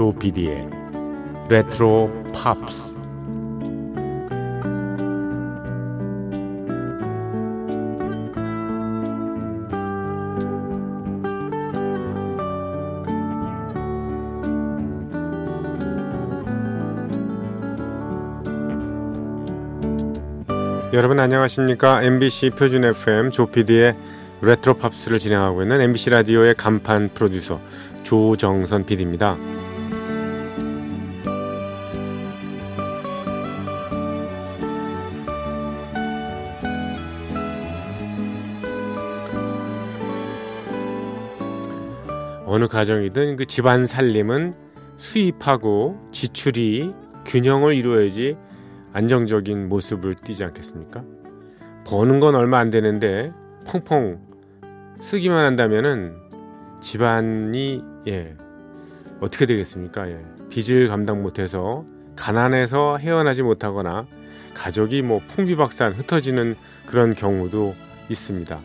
조피디의 레트로 팝스 여러분 안녕하십니까 MBC 표준 FM 조피디의 레트로 팝스를 진행하고 있는 MBC 라디오의 간판 프로듀서 조정선 PD입니다. 어느 가정이든 그 집안 살림은 수입하고 지출이 균형을 이루어야지 안정적인 모습을 띠지 않겠습니까? 버는 건 얼마 안 되는데 펑펑 쓰기만 한다면은 집안이 예 어떻게 되겠습니까? 예. 빚을 감당 못해서 가난해서 헤어나지 못하거나 가족이 뭐 풍비박산 흩어지는 그런 경우도 있습니다.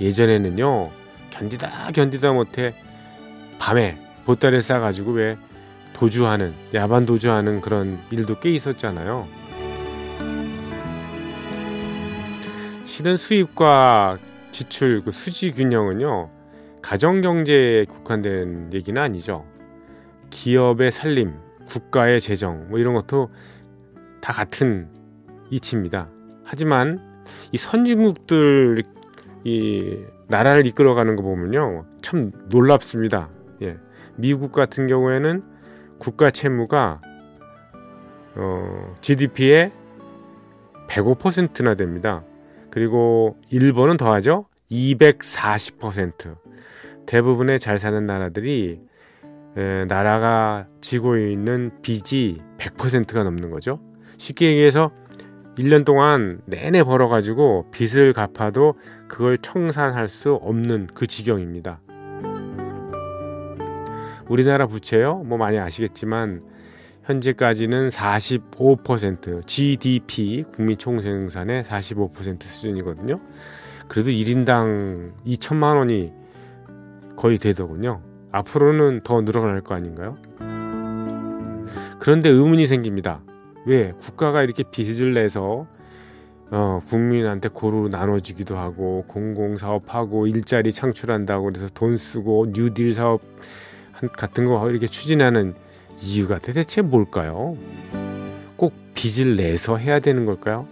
예전에는요 견디다 견디다 못해 밤에 보따리를 싸가지고 왜 도주하는 야반 도주하는 그런 일도 꽤 있었잖아요. 실은 수입과 지출 그 수지 균형은요 가정 경제에 국한된 얘기는 아니죠. 기업의 살림, 국가의 재정 뭐 이런 것도 다 같은 이치입니다. 하지만 이 선진국들 이 나라를 이끌어가는 거 보면요 참 놀랍습니다. 예. 미국 같은 경우에는 국가 채무가 어, GDP의 105%나 됩니다. 그리고 일본은 더하죠. 240%. 대부분의 잘 사는 나라들이 에, 나라가 지고 있는 빚이 100%가 넘는 거죠. 쉽게 얘기해서 1년 동안 내내 벌어가지고 빚을 갚아도 그걸 청산할 수 없는 그 지경입니다. 우리나라 부채요, 뭐 많이 아시겠지만 현재까지는 45% GDP 국민 총생산의 45% 수준이거든요. 그래도 1인당 2천만 원이 거의 되더군요. 앞으로는 더 늘어날 거 아닌가요? 그런데 의문이 생깁니다. 왜 국가가 이렇게 빚을 내서 어, 국민한테 고루 나눠주기도 하고 공공사업하고 일자리 창출한다고 그래서 돈 쓰고 뉴딜 사업 같은 거 이렇게 추진하는 이유가 대체 뭘까요? 꼭 빚을 내서 해야 되는 걸까요?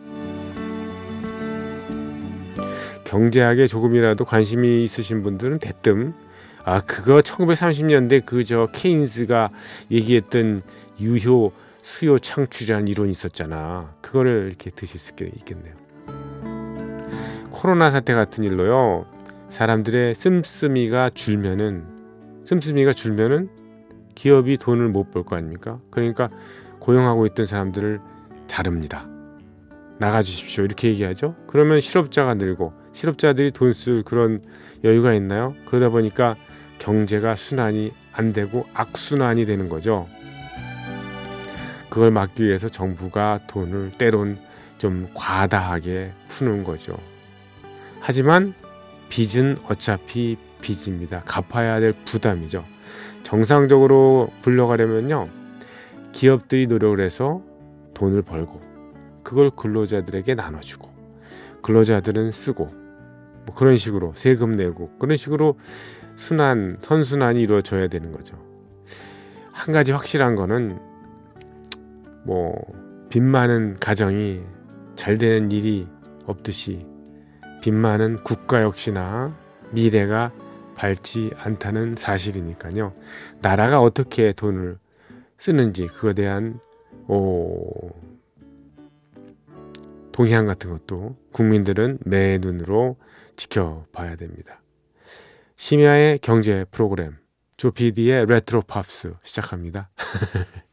경제학에 조금이라도 관심이 있으신 분들은 대뜸 아 그거 1930년대 그 저 케인스가 얘기했던 유효 수요 창출이라는 이론이 있었잖아. 그거를 이렇게 드실 수 있겠네요. 코로나 사태 같은 일로요. 사람들의 씀씀이가 줄면은 씀씀이가 줄면은 기업이 돈을 못 벌 거 아닙니까? 그러니까 고용하고 있던 사람들을 자릅니다. 나가 주십시오. 이렇게 얘기하죠. 그러면 실업자가 늘고 실업자들이 돈 쓸 그런 여유가 있나요? 그러다 보니까 경제가 순환이 안 되고 악순환이 되는 거죠. 그걸 막기 위해서 정부가 돈을 때론 좀 과다하게 푸는 거죠. 하지만 빚은 어차피 빚입니다. 갚아야 될 부담이죠. 정상적으로 굴러가려면요. 기업들이 노력을 해서 돈을 벌고 그걸 근로자들에게 나눠주고 근로자들은 쓰고 뭐 그런 식으로 세금 내고 그런 식으로 순환 선순환이 이루어져야 되는 거죠. 한 가지 확실한 거는 뭐 빚 많은 가정이 잘 되는 일이 없듯이 빚 많은 국가 역시나 미래가 밝지 않다는 사실이니까요. 나라가 어떻게 돈을 쓰는지 그거에 대한 오, 동향 같은 것도 국민들은 매 눈으로 지켜봐야 됩니다. 심야의 경제 프로그램 조피디의 레트로 팝스 시작합니다.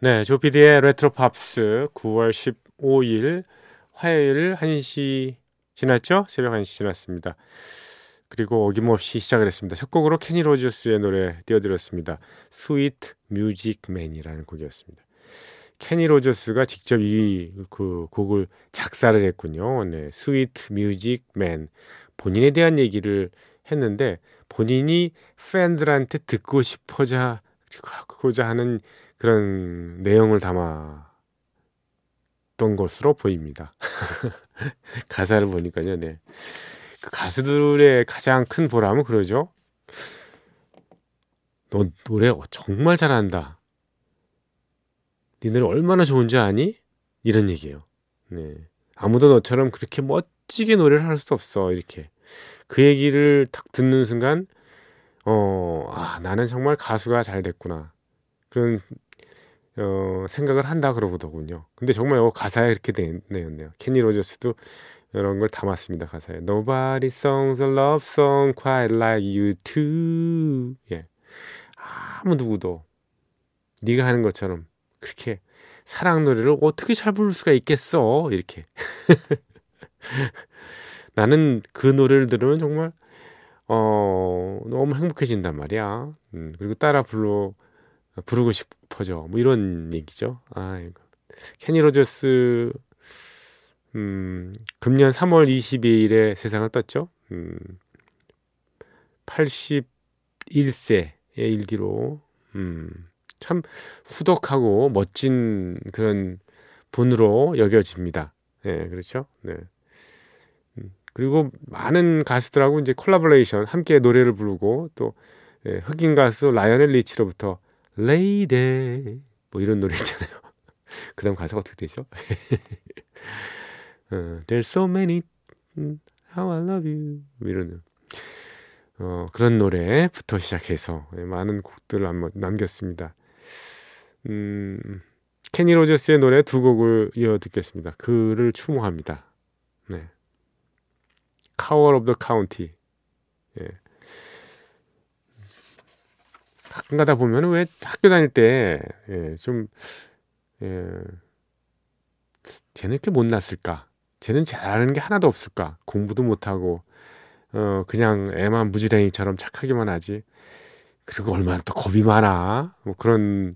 네, 조피디의 레트로 팝스 9월 15일 화요일 1시 지났죠? 새벽 1시 지났습니다. 그리고 어김없이 시작을 했습니다. 첫 곡으로 케니 로저스의 노래 띄워드렸습니다. Sweet Music Man이라는 곡이었습니다. 케니 로저스가 직접 이 그 곡을 작사를 했군요. 네, Sweet Music Man 본인에 대한 얘기를 했는데 본인이 팬들한테 듣고 싶어자 고자 하는 그런 내용을 담았던 것으로 보입니다. 가사를 보니까요, 네. 그 가수들의 가장 큰 보람은 그러죠. 너 노래 정말 잘한다. 니들 얼마나 좋은지 아니? 이런 얘기예요. 네. 아무도 너처럼 그렇게 멋지게 노래를 할 수 없어. 이렇게. 그 얘기를 딱 듣는 순간, 어, 아, 나는 정말 가수가 잘 됐구나. 그런, 어, 생각을 한다 그러거든요. 근데 정말 어, 가사에 이렇게 내었네요. 케니 로저스도 이런 걸 담았습니다. 가사에. Nobody songs a love song quite like you too. 예. 아무 누구도 네가 하는 것처럼 그렇게 사랑 노래를 어떻게 잘 부를 수가 있겠어? 이렇게. 나는 그 노래를 들으면 정말 어 너무 행복해진단 말이야. 음, 그리고 따라 불러 부르고 싶어져. 뭐 이런 얘기죠. 아, 이거. 케니 로저스 음, 금년 3월 22일에 세상을 떴죠. 음, 81세의 일기로 음, 참 후덕하고 멋진 그런 분으로 여겨집니다. 네, 그렇죠. 네. 음, 그리고 많은 가수들하고 이제 콜라보레이션 함께 노래를 부르고 또 예, 흑인 가수 라이오넬 리치로부터 Lady 뭐 이런 노래 있잖아요. 그다음 가사가 어떻게 되죠? 어, There's so many How I love you 뭐 이런 어, 그런 노래부터 시작해서 예, 많은 곡들을 남겼습니다. 음, 케니 로저스의 노래 두 곡을 이어 듣겠습니다. 그를 추모합니다. 네. Cower of the County. 예. 가끔 가다 보면 왜 학교 다닐 때, 예, 좀, 예, 쟤는 이렇게 못났을까? 쟤는 잘하는 게 하나도 없을까? 공부도 못하고, 어, 그냥 애만 무지랭이처럼 착하기만 하지. 그리고 얼마나 또 겁이 많아. 뭐 그런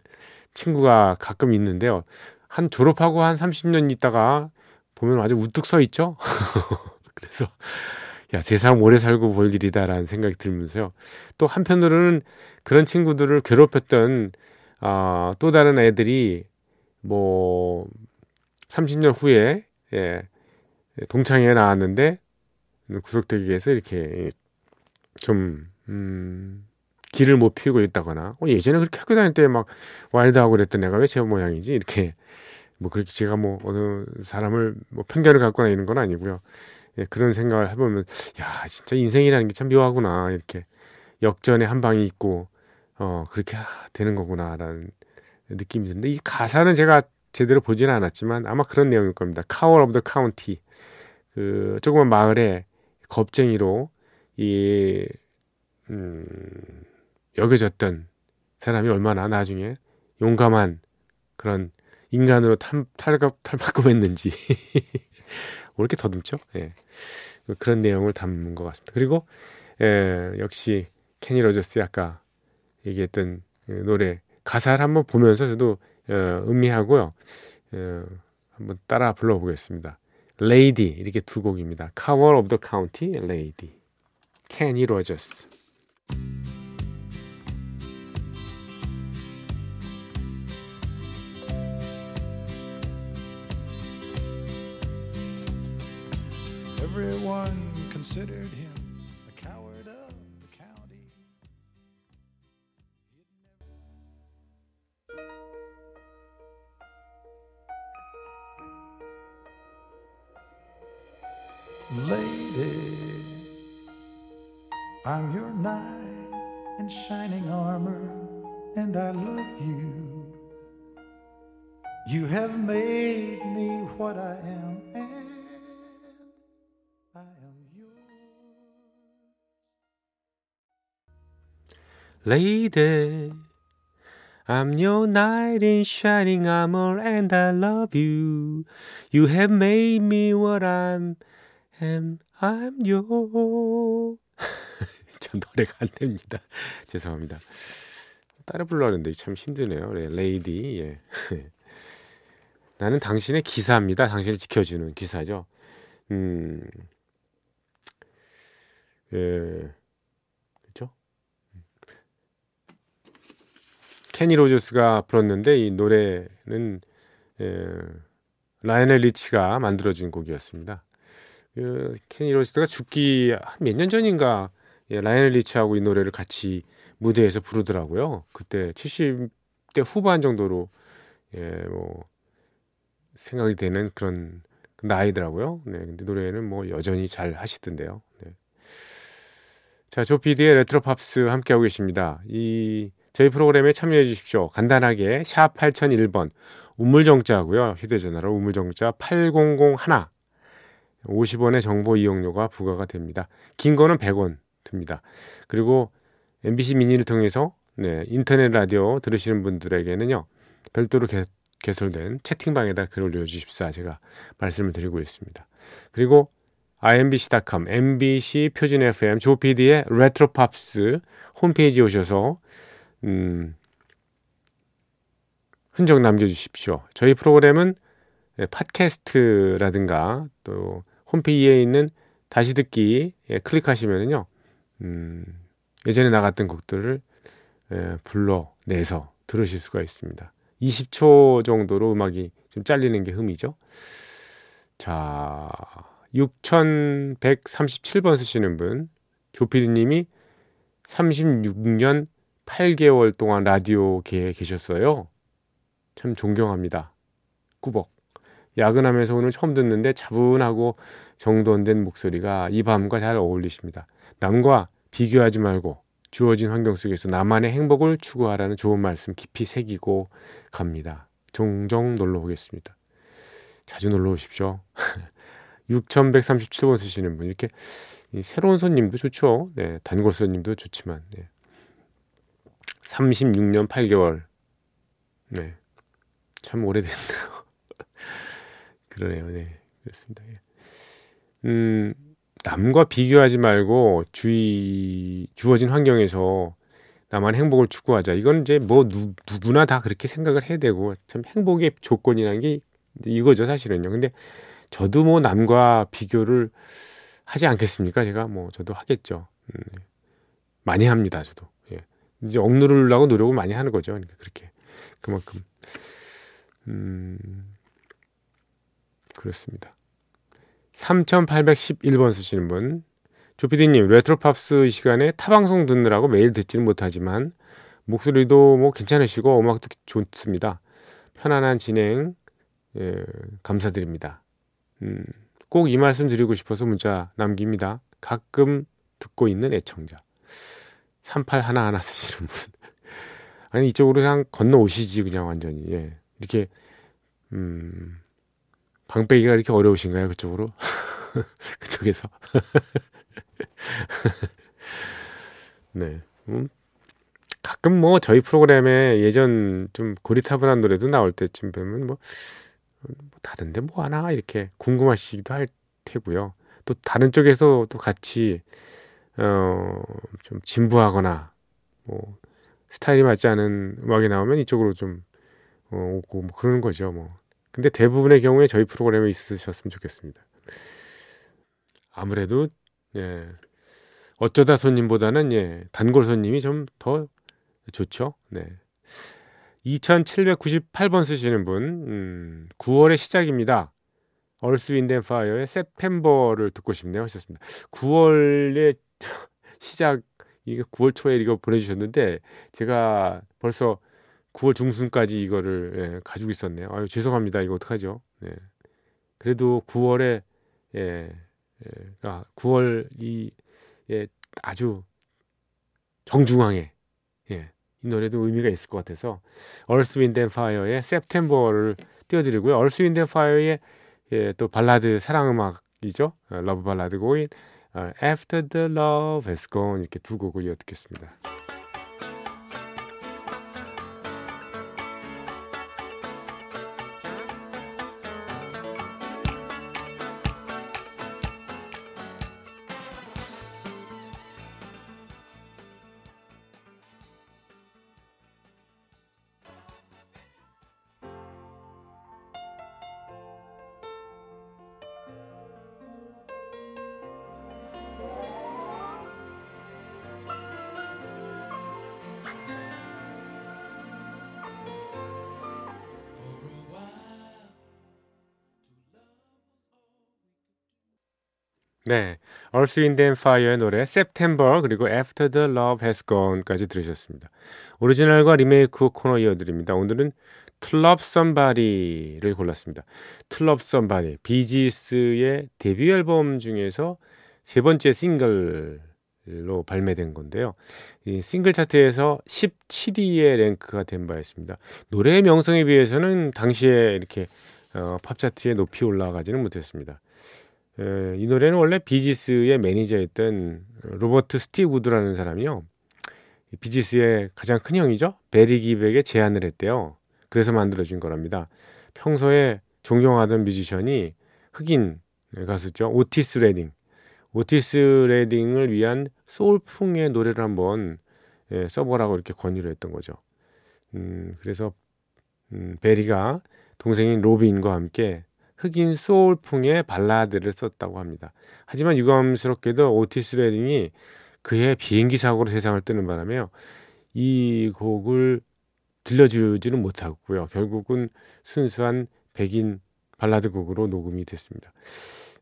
친구가 가끔 있는데요. 한 졸업하고 한 30년 있다가 보면 아주 우뚝 서 있죠? 그래서, 야, 세상 오래 살고 볼 일이다라는 생각이 들면서요. 또 한편으로는 그런 친구들을 괴롭혔던, 아, 또 다른 애들이 뭐, 30년 후에, 예, 동창회에 나왔는데, 구속되기 위해서 이렇게 좀, 음, 기를 못 피우고 있다거나 어, 예전에 그렇게 학교 다닐 때 막 wild하고 그랬던 애가 왜 저 모양이지? 이렇게 뭐 그렇게 제가 뭐 어느 사람을 뭐 편견을 갖거나 이런 건 아니고요. 예, 그런 생각을 해보면 야 진짜 인생이라는 게 참 묘하구나. 이렇게 역전의 한 방이 있고 어 그렇게 되는 거구나라는 느낌이 드는데 이 가사는 제가 제대로 보지는 않았지만 아마 그런 내용일 겁니다. Coward of the County 그 조그만 마을에 겁쟁이로 이 음, 여겨졌던 사람이 얼마나 나중에 용감한 그런 인간으로 탈, 탈갑, 탈바꿈했는지 왜 이렇게 더듬죠? 예. 그런 내용을 담은 것 같습니다. 그리고 예, 역시 케니 로저스 아까 얘기했던 그 노래 가사를 한번 보면서 저도 어, 음미하고요. 어, 한번 따라 불러보겠습니다. 레이디 이렇게 두 곡입니다. Cover of the County, Lady. 케니 로저스. Everyone considered him Lady, I'm your knight in shining armor and I love you. You have made me what I'm am I'm your 저 노래가 안 됩니다. 죄송합니다. 따라 불러는데 참 힘드네요. 네, 레이디. 예. 나는 당신의 기사입니다. 당신을 지켜주는 기사죠. 음. 예. 그렇죠? 케니 로저스가 불렀는데 이 노래는 예, 라이오넬 리치가 만들어진 곡이었습니다. 그 케니 로저스가 죽기 한 몇 년 전인가 예, 라이오넬 리치하고 이 노래를 같이 무대에서 부르더라고요. 그때 70대 후반 정도로 예, 뭐 생각이 되는 그런 나이더라고요. 네, 근데 노래는 뭐 여전히 잘 하시던데요. 네. 자, 조피디의 레트로 팝스 함께하고 계십니다. 이 저희 프로그램에 참여해 주십시오. 간단하게 샵 8001번 우물정자고요. 휴대전화로 우물정자 8001 50원의 정보 이용료가 부과가 됩니다. 긴 거는 100원 듭니다. 그리고 MBC 미니를 통해서 네, 인터넷 라디오 들으시는 분들에게는요. 별도로 개, 개설된 채팅방에다 글을 올려주십사 제가 말씀을 드리고 있습니다. 그리고 imbc.com, MBC 표준 FM, 조PD의 레트로팝스 홈페이지에 오셔서 음, 흔적 남겨주십시오. 저희 프로그램은 예, 팟캐스트라든가 또 홈페이지에 있는 다시 듣기 예, 클릭하시면은요, 음, 예전에 나갔던 곡들을 예, 불러내서 들으실 수가 있습니다. 20초 정도로 음악이 좀 잘리는 게 흠이죠. 자, 6137번 쓰시는 분, 조피디님이 36년 8개월 동안 라디오계에 계셨어요. 참 존경합니다. 꾸벅. 야근하면서 오늘 처음 듣는데 차분하고 정돈된 목소리가 이 밤과 잘 어울리십니다. 남과 비교하지 말고 주어진 환경 속에서 나만의 행복을 추구하라는 좋은 말씀 깊이 새기고 갑니다. 종종 놀러 오겠습니다. 자주 놀러 오십시오. 6137번 쓰시는 분 이렇게 새로운 손님도 좋죠. 네, 단골 손님도 좋지만 네. 36년 8개월 네. 참 오래됐네요. 그러네요. 네. 그렇습니다. 예. 음, 남과 비교하지 말고 주의 주어진 환경에서 나만 행복을 추구하자. 이건 이제 뭐 누, 누구나 다 그렇게 생각을 해야 되고 참 행복의 조건이라는 게 이거죠 사실은요. 근데 저도 뭐 남과 비교를 하지 않겠습니까? 제가 뭐 저도 하겠죠. 음, 많이 합니다. 저도. 예. 이제 억누르려고 노력을 많이 하는 거죠. 그러니까 그렇게 그만큼 음, 그렇습니다. 3811번 쓰시는 분. 조피디님, 레트로팝스 이 시간에 타방송 듣느라고 매일 듣지는 못하지만 목소리도 뭐 괜찮으시고 음악도 좋습니다. 편안한 진행 예, 감사드립니다. 음, 꼭 이 말씀 드리고 싶어서 문자 남깁니다. 가끔 듣고 있는 애청자. 3811 쓰시는 분. 아니 이쪽으로 그냥 건너 오시지 그냥 완전히. 예. 이렇게 음, 방빼기가 이렇게 어려우신가요 그쪽으로? 그쪽에서? 네. 음, 가끔 뭐 저희 프로그램에 예전 좀 고리타분한 노래도 나올 때쯤 보면 뭐, 뭐 다른데 뭐 하나 이렇게 궁금하시기도 할 테고요. 또 다른 쪽에서 또 같이 어 좀 진부하거나 뭐 스타일이 맞지 않은 음악이 나오면 이쪽으로 좀 어, 오고 뭐 그러는 거죠. 뭐 근데 대부분의 경우에 저희 프로그램에 있으셨으면 좋겠습니다. 아무래도 예. 어쩌다 손님보다는 예, 단골 손님이 좀 더 좋죠. 네. 2798번 쓰시는 분, 음, 9월의 시작입니다. Earth Wind Fire의 September를 듣고 싶네요 하셨습니다. 9월의 시작, 이게 9월 초에 이거 보내주셨는데, 제가 벌써 9월 중순까지 이거를 예, 가지고 있었네요. 아유 죄송합니다. 이거 어떡하죠? 네. 그래도 9월에 예, 예, 아, 9월 이 예, 아주 정중앙에 예, 이 노래도 의미가 있을 것 같아서 Earth Wind Fire의 September를 띄워드리고요. Earth Wind Fire의 예, 또 발라드 사랑 음악이죠. love 발라드 곡인 After the Love Has Gone 이렇게 두 곡을 이어 듣겠습니다. 네, Earth, Wind and Fire의 노래 September 그리고 After the Love Has Gone까지 들으셨습니다. 오리지널과 리메이크 코너 이어드립니다. 오늘은 Love Somebody를 골랐습니다. Love Somebody, 비지스의 데뷔 앨범 중에서 세 번째 싱글로 발매된 건데요. 이 싱글 차트에서 17위에 랭크가 된바 있습니다. 노래의 명성에 비해서는 당시에 이렇게 어, 팝 차트에 높이 올라가지는 못했습니다. 에, 이 노래는 원래 비지스의 매니저였던 로버트 스틱우드라는 사람이요. 비지스의 가장 큰 형이죠. 베리 깁에게 제안을 했대요. 그래서 만들어진 거랍니다. 평소에 존경하던 뮤지션이 흑인 가수죠. 오티스 레딩. 오티스 레딩을 위한 소울풍의 노래를 한번 예, 써보라고 이렇게 권유를 했던 거죠. 음, 그래서 음, 베리가 동생인 로빈과 함께 흑인 소울풍의 발라드를 썼다고 합니다. 하지만 유감스럽게도 오티스 레딩이 그의 비행기 사고로 세상을 뜨는 바람에요. 이 곡을 들려주지는 못하고요. 결국은 순수한 백인 발라드 곡으로 녹음이 됐습니다.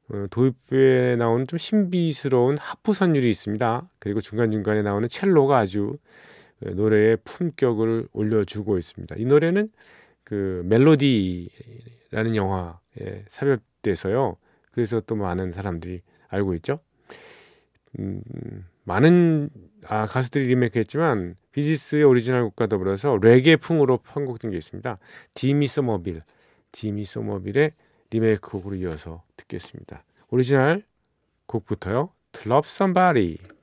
어, 도입부에 나오는 좀 신비스러운 하프 선율이 있습니다. 그리고 중간중간에 나오는 첼로가 아주 어, 노래의 품격을 올려주고 있습니다. 이 노래는 그 멜로디라는 영화 에 삽입돼서요. 그래서 또 많은 사람들이 알고 있죠. 음, 많은 아, 가수들이 리메이크했지만 비지스의 오리지널 곡과 더불어서 레게풍으로 편곡된 게 있습니다. 지미 소머빌, 지미 소머빌의 리메이크 곡으로 이어서 듣겠습니다. 오리지널 곡부터요. Love Somebody.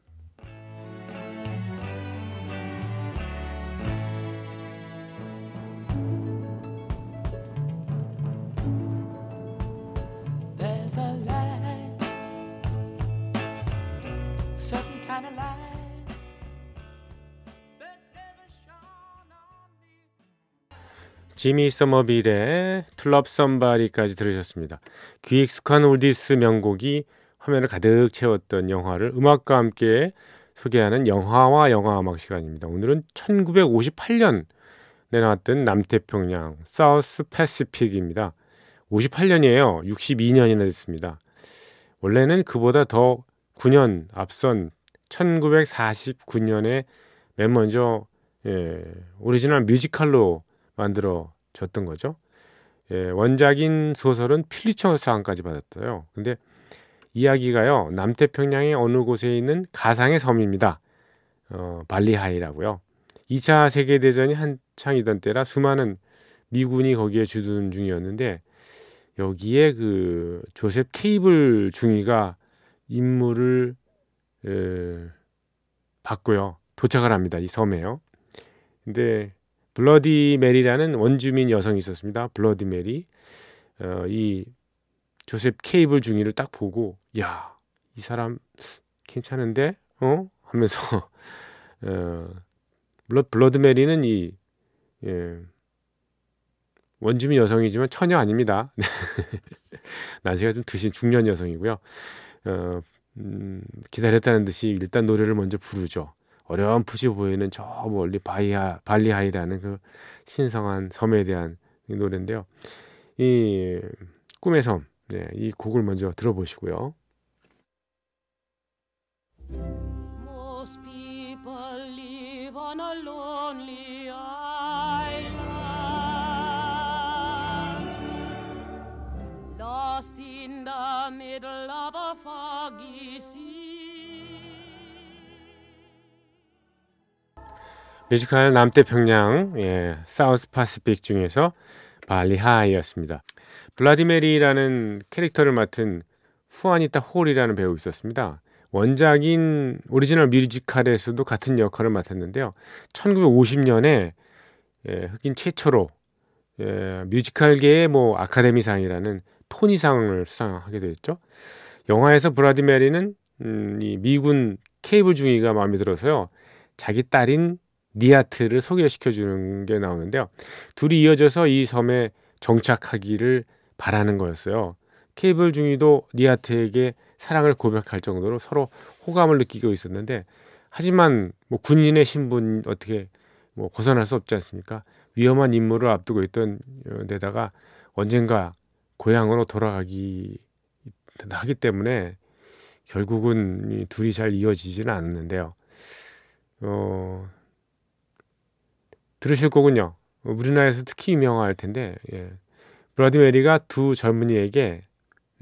지미 서머빌의 Love Somebody까지 들으셨습니다. 귀 익숙한 oldies 명곡이 화면을 가득 채웠던 영화를 음악과 함께 소개하는 영화와 영화 음악 시간입니다. 오늘은 1958년 내나왔던 남태평양 South Pacific입니다. 58년이에요. 62년이나 됐습니다. 원래는 그보다 더 9년 앞선 1949년에 맨 먼저 예, 오리지널 뮤지컬로 만들어졌던 거죠. 예, 원작인 소설은 필리처상까지 받았어요. 근데 이야기가요 남태평양의 어느 곳에 있는 가상의 섬입니다. 어, 발리하이라고요. 2차 세계 대전이 한창이던 때라 수많은 미군이 거기에 주둔 중이었는데 여기에 그 조셉 케이블 중위가 임무를 에, 받고요 도착을 합니다 이 섬에요. 근데 블러디 메리라는 원주민 여성이 있었습니다. 블러디 메리 어, 이 조셉 케이블 중위를 딱 보고 야 이 사람 괜찮은데 어 하면서 어, 블러, 블러드 메리는 이 예, 원주민 여성이지만 처녀 아닙니다. 나이가 좀 드신 중년 여성이고요. 어, 음, 기다렸다는 듯이 일단 노래를 먼저 부르죠. 어렴풋이 보이는 저 멀리 바이하, 발리하이라는 그 신성한 섬에 대한 이 노래인데요. 이 꿈의 섬, 네, 이 곡을 먼저 들어보시고요. Middle of a foggy sea. 뮤지컬 남태평양 예, South Pacific 중에서 발리 하이였습니다. 블라디메리라는 캐릭터를 맡은 후아니타 홀이라는 배우 있었습니다. 원작인 오리지널 뮤지컬에서도 같은 역할을 맡았는데요. 1950년에 예, 흑인 최초로 예, 뮤지컬계의 뭐 아카데미상이라는 토니상을 수상하게 됐죠. 영화에서 브라디메리는 음, 이 미군 케이블 중위가 마음에 들어서요. 자기 딸인 니아트를 소개시켜 주는 게 나오는데요. 둘이 이어져서 이 섬에 정착하기를 바라는 거였어요. 케이블 중위도 니아트에게 사랑을 고백할 정도로 서로 호감을 느끼고 있었는데 하지만 뭐 군인의 신분 어떻게 뭐 벗어날 수 없지 않습니까? 위험한 임무를 앞두고 있던 어, 데다가 언젠가 고향으로 돌아가기 하기 때문에 결국은 이 둘이 잘 이어지지는 않는데요. 어, 들으실 거군요. 우리나라에서 특히 유명할 텐데 예. 블라디 메리가 두 젊은이에게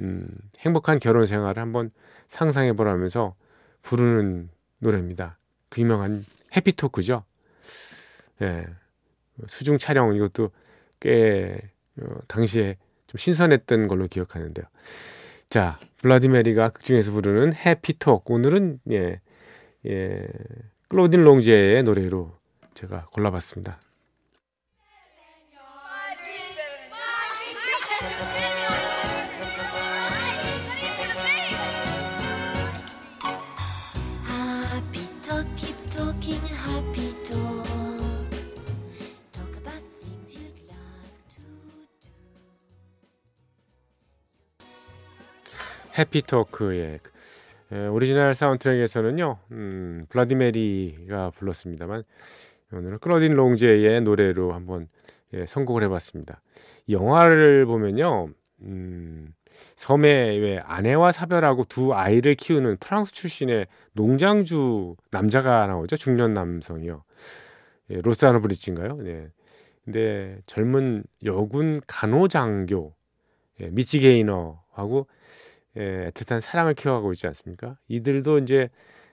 음, 행복한 결혼 생활을 한번 상상해 보라면서 부르는 노래입니다. 그 유명한 해피토크죠. 예. 수중 촬영 이것도 꽤 어, 당시에 좀 신선했던 걸로 기억하는데요. 자, 블라디메리가 극중에서 부르는 해피톡 오늘은 예, 예, 클로딘 롱제의 노래로 제가 골라봤습니다. Happy Talk의 에, 오리지널 사운드트랙에서는요, 음, 블라디메리가 불렀습니다만 오늘은 클로딘 롱제의 노래로 한번 예, 선곡을 해봤습니다. 이 영화를 보면요, 음, 섬에 왜 아내와 사별하고 두 아이를 키우는 프랑스 출신의 농장주 남자가 나오죠, 중년 남성이요. 예, 로사노 브라치인가요? 네. 근데 젊은 여군 간호장교 예, 미치 게이너하고 예, 애틋한 사랑을 키워가고 있지 않습니까? 이들도 이제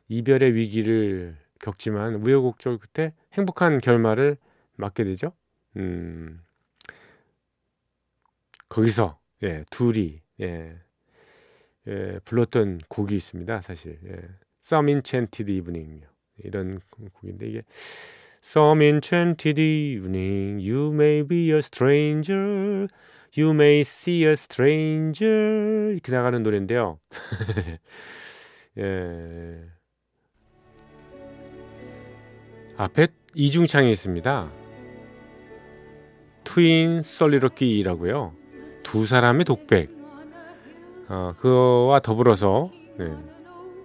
이별의 위기를 겪지만 우여곡절 끝에 행복한 결말을 맞게 되죠. 음, 거기서 예, 둘이 예, 예, 불렀던 곡이 있습니다. 사실 예, Some Enchanted Evening 이런 곡인데 이게 Some enchanted evening, you may be a stranger, you may see a stranger 이렇게 나가는 노래인데요. 예. 앞에 이중창이 있습니다. 트윈 썰리럭기라고요. 두 사람의 독백. 어, 그거와 더불어서 네.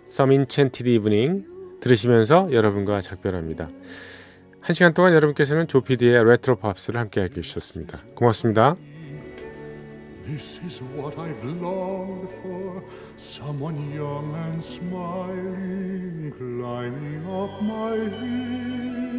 Some Enchanted Evening 들으시면서 여러분과 작별합니다. 한 시간 동안 여러분께서는 조피디의 레트로 팝스를 함께 해주셨습니다. 고맙습니다. This is what I've longed for someone young and smiling climbing up my hill.